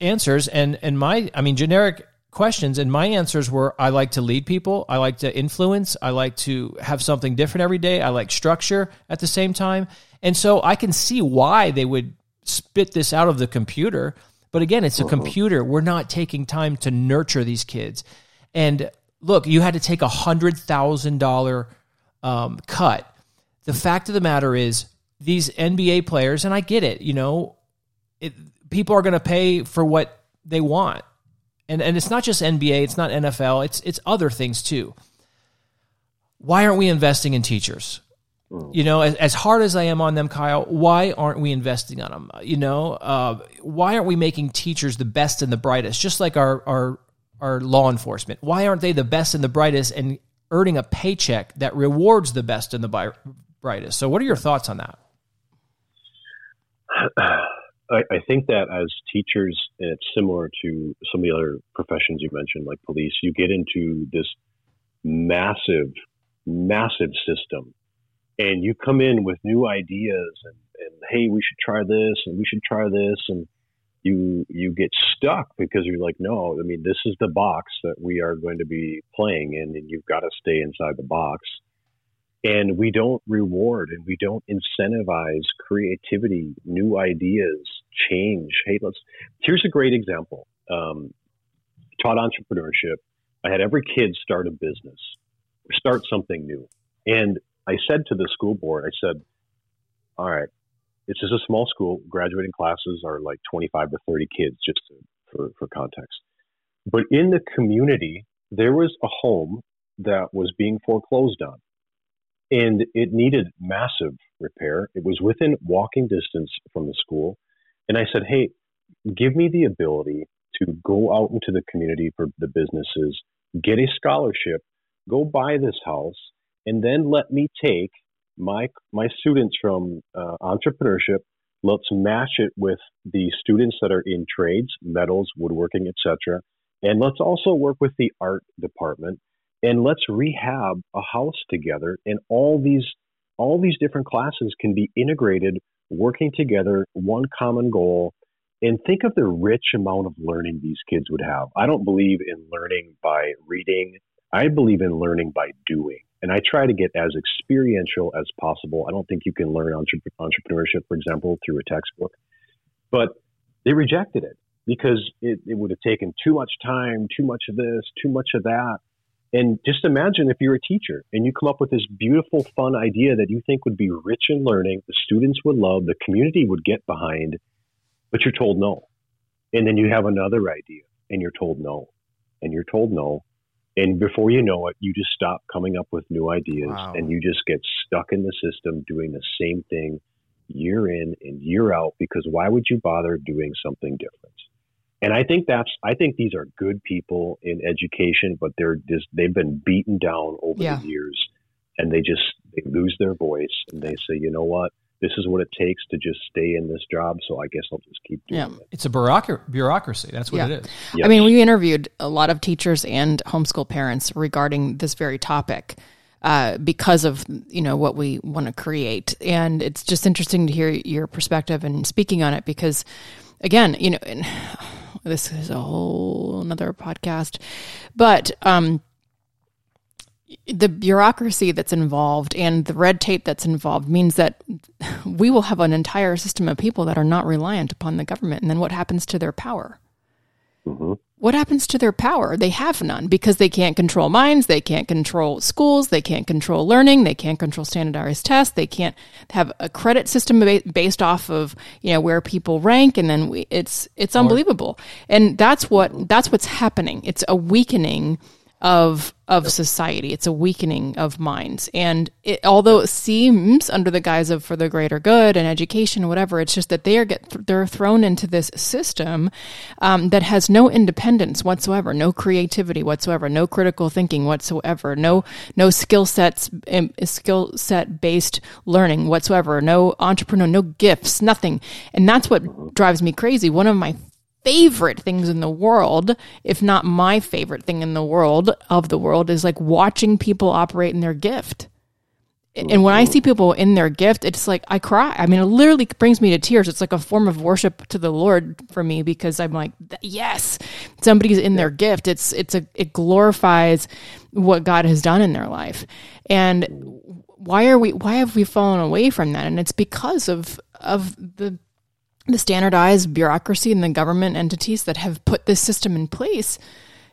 answers and and my I mean generic questions and my answers were I like to lead people, I like to influence, I like to have something different every day, I like structure at the same time. And so I can see why they would spit this out of the computer, but again, it's a uh-huh. computer. We're not taking time to nurture these kids. And look, you had to take a hundred thousand dollar um, cut. The fact of the matter is, these NBA players, and I get it, you know, it, people are going to pay for what they want. And and it's not just NBA, it's not NFL, it's it's other things too. Why aren't we investing in teachers? Hmm. You know, as, as hard as I am on them, Kyle, why aren't we investing on them? You know, uh, why aren't we making teachers the best and the brightest, just like our our our law enforcement? Why aren't they the best and the brightest and earning a paycheck that rewards the best and the bi- brightest. So, what are your thoughts on that? [sighs] [clears throat] I, I think that as teachers, and it's similar to some of the other professions you mentioned, like police, you get into this massive, massive system, and you come in with new ideas, and, and hey, we should try this, and we should try this, and you you get stuck because you're like, no, I mean, this is the box that we are going to be playing in, and you've got to stay inside the box and we don't reward and we don't incentivize creativity, new ideas, change. Hey, let's. Here's a great example. Um, taught entrepreneurship. I had every kid start a business, start something new, and I said to the school board, I said, "All right, this is a small school. Graduating classes are like 25 to 30 kids, just to, for for context. But in the community, there was a home that was being foreclosed on." And it needed massive repair. It was within walking distance from the school. And I said, hey, give me the ability to go out into the community for the businesses, get a scholarship, go buy this house, and then let me take my my students from uh, entrepreneurship. Let's match it with the students that are in trades, metals, woodworking, etc. And let's also work with the art department and let's rehab a house together and all these all these different classes can be integrated working together one common goal. And think of the rich amount of learning these kids would have. I don't believe in learning by reading. I believe in learning by doing. And i try to get as experiential as possible. I don't think you can learn entrepreneurship for example through a textbook. But they rejected it because it, it would have taken too much time too much of this too much of that and just imagine if you're a teacher and you come up with this beautiful, fun idea that you think would be rich in learning, the students would love, the community would get behind, but you're told no. And then you have another idea and you're told no. And you're told no. And before you know it, you just stop coming up with new ideas wow. and you just get stuck in the system doing the same thing year in and year out because why would you bother doing something different? And I think that's I think these are good people in education, but they're just they've been beaten down over yeah. the years, and they just they lose their voice and they say, you know what, this is what it takes to just stay in this job. So I guess I'll just keep doing yeah. it. It's a bureaucracy. That's what yeah. it is. Yes. I mean, we interviewed a lot of teachers and homeschool parents regarding this very topic. Uh, because of you know what we want to create, and it's just interesting to hear your perspective and speaking on it because, again, you know, this is a whole another podcast. But um, the bureaucracy that's involved and the red tape that's involved means that we will have an entire system of people that are not reliant upon the government. And then what happens to their power? Mm-hmm what happens to their power? They have none because they can't control minds, they can't control schools, they can't control learning, they can't control standardized tests, they can't have a credit system based off of you know where people rank, and then we, it's it's unbelievable, and that's what that's what's happening. It's a weakening of of society. It's a weakening of minds. And it, although it seems under the guise of for the greater good and education, whatever, it's just that they are get they're thrown into this system um, that has no independence whatsoever, no creativity whatsoever, no critical thinking whatsoever, no no skill sets um, skill set based learning whatsoever, no entrepreneur, no gifts, nothing. And that's what drives me crazy. One of my favorite things in the world, if not my favorite thing in the world of the world, is like watching people operate in their gift. And when I see people in their gift, it's like I cry. I mean, it literally brings me to tears. It's like a form of worship to the Lord for me because I'm like, yes, somebody's in their gift. It's it's a it glorifies what God has done in their life. And why are we why have we fallen away from that? And it's because of of the the standardized bureaucracy and the government entities that have put this system in place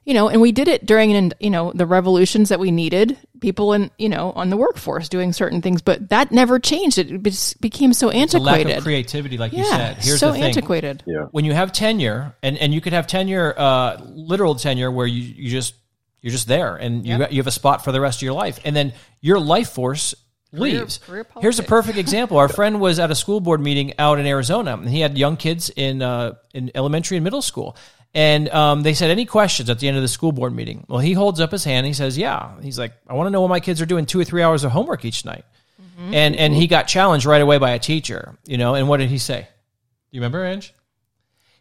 you know and we did it during an you know the revolutions that we needed people in you know on the workforce doing certain things but that never changed it became so antiquated lack of creativity like yeah, you said here's so the thing. antiquated yeah. when you have tenure and and you could have tenure uh, literal tenure where you you just you're just there and you yep. you have a spot for the rest of your life and then your life force leaves. Career, career Here's a perfect [laughs] example. Our friend was at a school board meeting out in Arizona, and he had young kids in uh, in elementary and middle school. And um, they said, any questions at the end of the school board meeting? Well, he holds up his hand. And he says, yeah. He's like, I want to know what my kids are doing two or three hours of homework each night. Mm-hmm. And and he got challenged right away by a teacher, you know. And what did he say? Do you remember, Ange?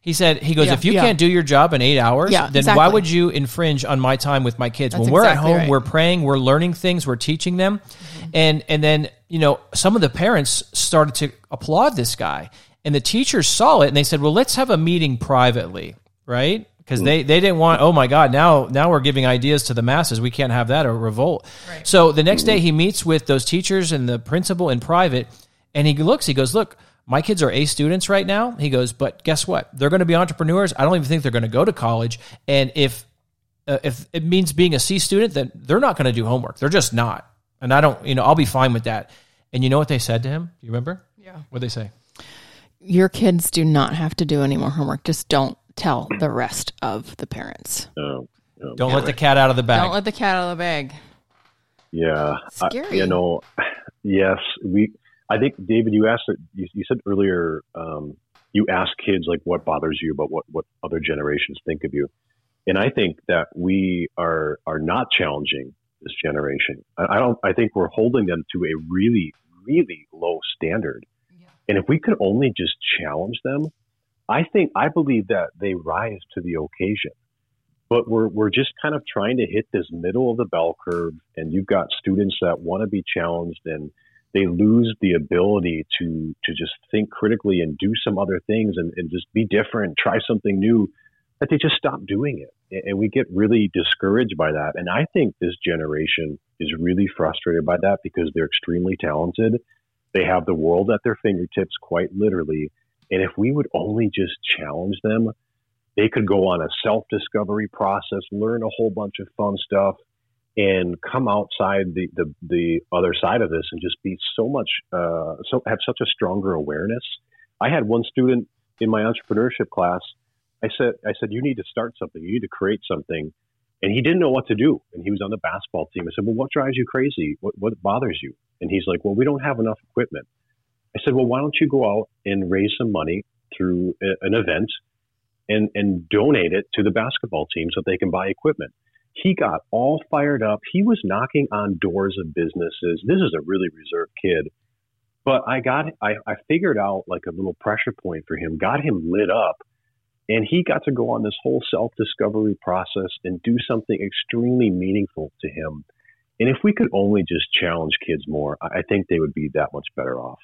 He said, he goes, Yeah, if you yeah. can't do your job in eight hours, Yeah, then exactly. why would you infringe on my time with my kids? That's when we're exactly at home, right. we're praying, we're learning things, we're teaching them. Mm-hmm. And and then, you know, some of the parents started to applaud this guy. And the teachers saw it and they said, Well, let's have a meeting privately, right? Because they, they didn't want, oh my God, now now we're giving ideas to the masses. We can't have that or revolt. So the next day he meets with those teachers and the principal in private and he looks, he goes, Look, my kids are A students right now. He goes, but guess what? They're going to be entrepreneurs. I don't even think they're going to go to college. And if uh, if it means being a C student, then they're not going to do homework. They're just not. And I don't, you know, I'll be fine with that. And you know what they said to him? Do you remember? Yeah. What they say? Your kids do not have to do any more homework. Just don't tell the rest of the parents. No, no. Don't let the cat out of the bag. Don't let the cat out of the bag. Yeah, I- Scary. you know, yes, we. I think David, you asked. You, you said earlier. Um, you ask kids like what bothers you about what what other generations think of you, and I think that we are are not challenging this generation. I, I don't. I think we're holding them to a really really low standard, yeah. and if we could only just challenge them, I think I believe that they rise to the occasion but we're we're just kind of trying to hit this middle of the bell curve and you've got students that want to be challenged and they lose the ability to to just think critically and do some other things and, and just be different try something new that they just stop doing it. And we get really discouraged by that. And i think this generation is really frustrated by that because they're extremely talented. They have the world at their fingertips quite literally. And if we would only just challenge them they could go on a self discovery process, learn a whole bunch of fun stuff, and come outside the, the, the other side of this and just be so much, uh, so have such a stronger awareness. I had one student in my entrepreneurship class. I said, I said, you need to start something. You need to create something. And he didn't know what to do. And he was on the basketball team. I said, well, what drives you crazy? What, what bothers you? And he's like, well, we don't have enough equipment. I said, well, why don't you go out and raise some money through a, an event and, and donate it to the basketball team so they can buy equipment. He got all fired up. He was knocking on doors of businesses. This is a really reserved kid. But I got, I, I figured out like a little pressure point for him, got him lit up, and he got to go on this whole self discovery process and do something extremely meaningful to him. And if we could only just challenge kids more, I I think they would be that much better off.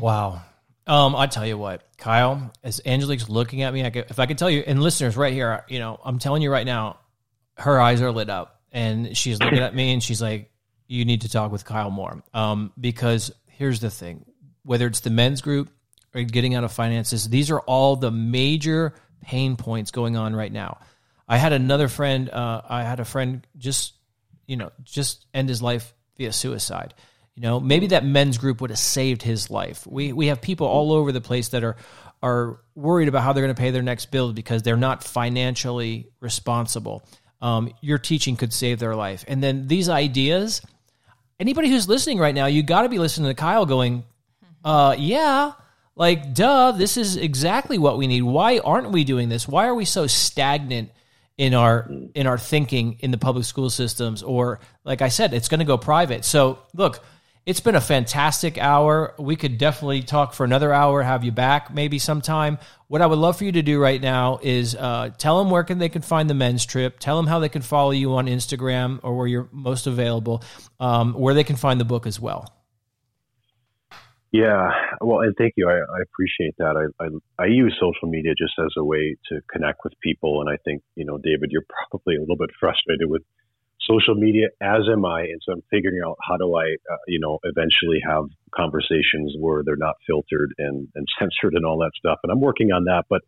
Wow. Um, I tell you what, Kyle, as Angelique's looking at me, I could, if I could tell you, and listeners right here, you know, I'm telling you right now, her eyes are lit up, and she's looking [laughs] at me, and she's like, "You need to talk with Kyle more." Um, because here's the thing: whether it's the men's group or getting out of finances, these are all the major pain points going on right now. I had another friend. Uh, I had a friend just, you know, just end his life via suicide. You know, maybe that men's group would have saved his life. We we have people all over the place that are are worried about how they're going to pay their next bill because they're not financially responsible. Um, your teaching could save their life, and then these ideas. Anybody who's listening right now, you got to be listening to Kyle going, uh, yeah, like, duh, this is exactly what we need. Why aren't we doing this? Why are we so stagnant in our in our thinking in the public school systems? Or, like I said, it's going to go private. So, look, it's been a fantastic hour. We could definitely talk for another hour. Have you back maybe sometime. What I would love for you to do right now is uh, tell them where can they can find the men's trip. Tell them how they can follow you on Instagram or where you're most available. Um, where they can find the book as well. Yeah, well, and thank you. I, I appreciate that. I, I I use social media just as a way to connect with people, and I think you know, David, you're probably a little bit frustrated with social media, as am I, and so I'm figuring out how do I, uh, you know, eventually have conversations where they're not filtered and and [laughs] censored and all that stuff, and I'm working on that. But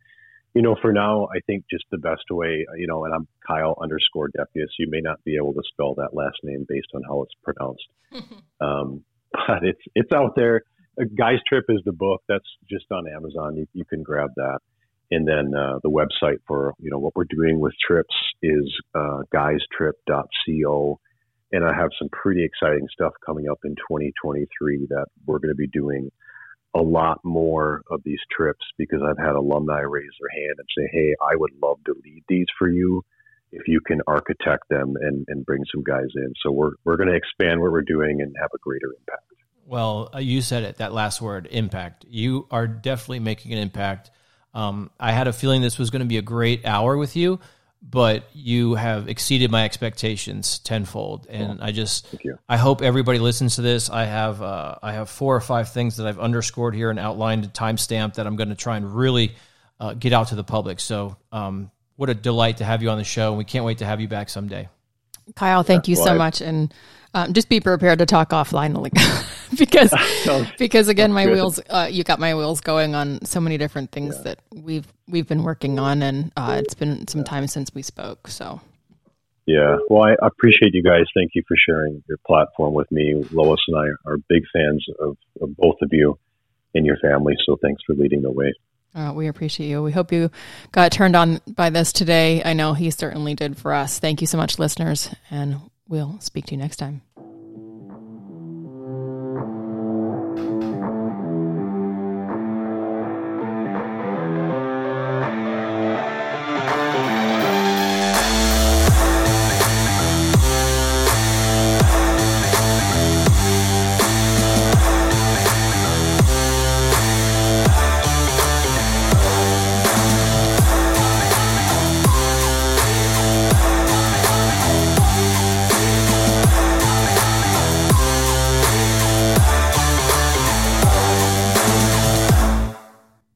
you know, for now, I think just the best way, you know, and I'm Kyle underscore Depiesse. You may not be able to spell that last name based on how it's pronounced, [laughs] um, but it's it's out there. A Guy's Trip is the book. That's just on Amazon. You, you can grab that. And then uh, the website for you know what we're doing with trips is uh, guystrip.co. And I have some pretty exciting stuff coming up in 2023 that we're going to be doing a lot more of these trips because I've had alumni raise their hand and say, "Hey, I would love to lead these for you." If you can architect them and, and bring some guys in, so we're we're going to expand what we're doing and have a greater impact. Well, uh, you said it, that last word, impact. You are definitely making an impact. Um, I had a feeling this was going to be a great hour with you, but you have exceeded my expectations tenfold. And I just, I hope everybody listens to this. I have, uh, I have four or five things that I've underscored here and outlined, a timestamp that I'm going to try and really uh, get out to the public. So, um, what a delight to have you on the show. And we can't wait to have you back someday. Kyle, thank you so much. And um, just be prepared to talk offline [laughs] because [laughs] because again, my wheels uh, you got my wheels going on so many different things yeah. that we've we've been working on, and uh, it's been some time since we spoke. So. Yeah, well, I appreciate you guys. Thank you for sharing your platform with me. Lois and I are big fans of, of both of you and your family. So thanks for leading the way. Uh, we appreciate you. We hope you got turned on by this today. I know he certainly did for us. Thank you so much, listeners, and we'll speak to you next time.